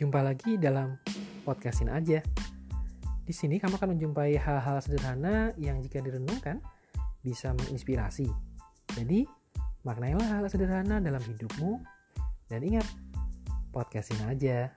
Jumpa lagi dalam podcastin aja. Di sini kamu akan menjumpai hal-hal sederhana yang jika direnungkan bisa menginspirasi. Jadi, maknailah hal sederhana dalam hidupmu dan ingat, podcastin aja.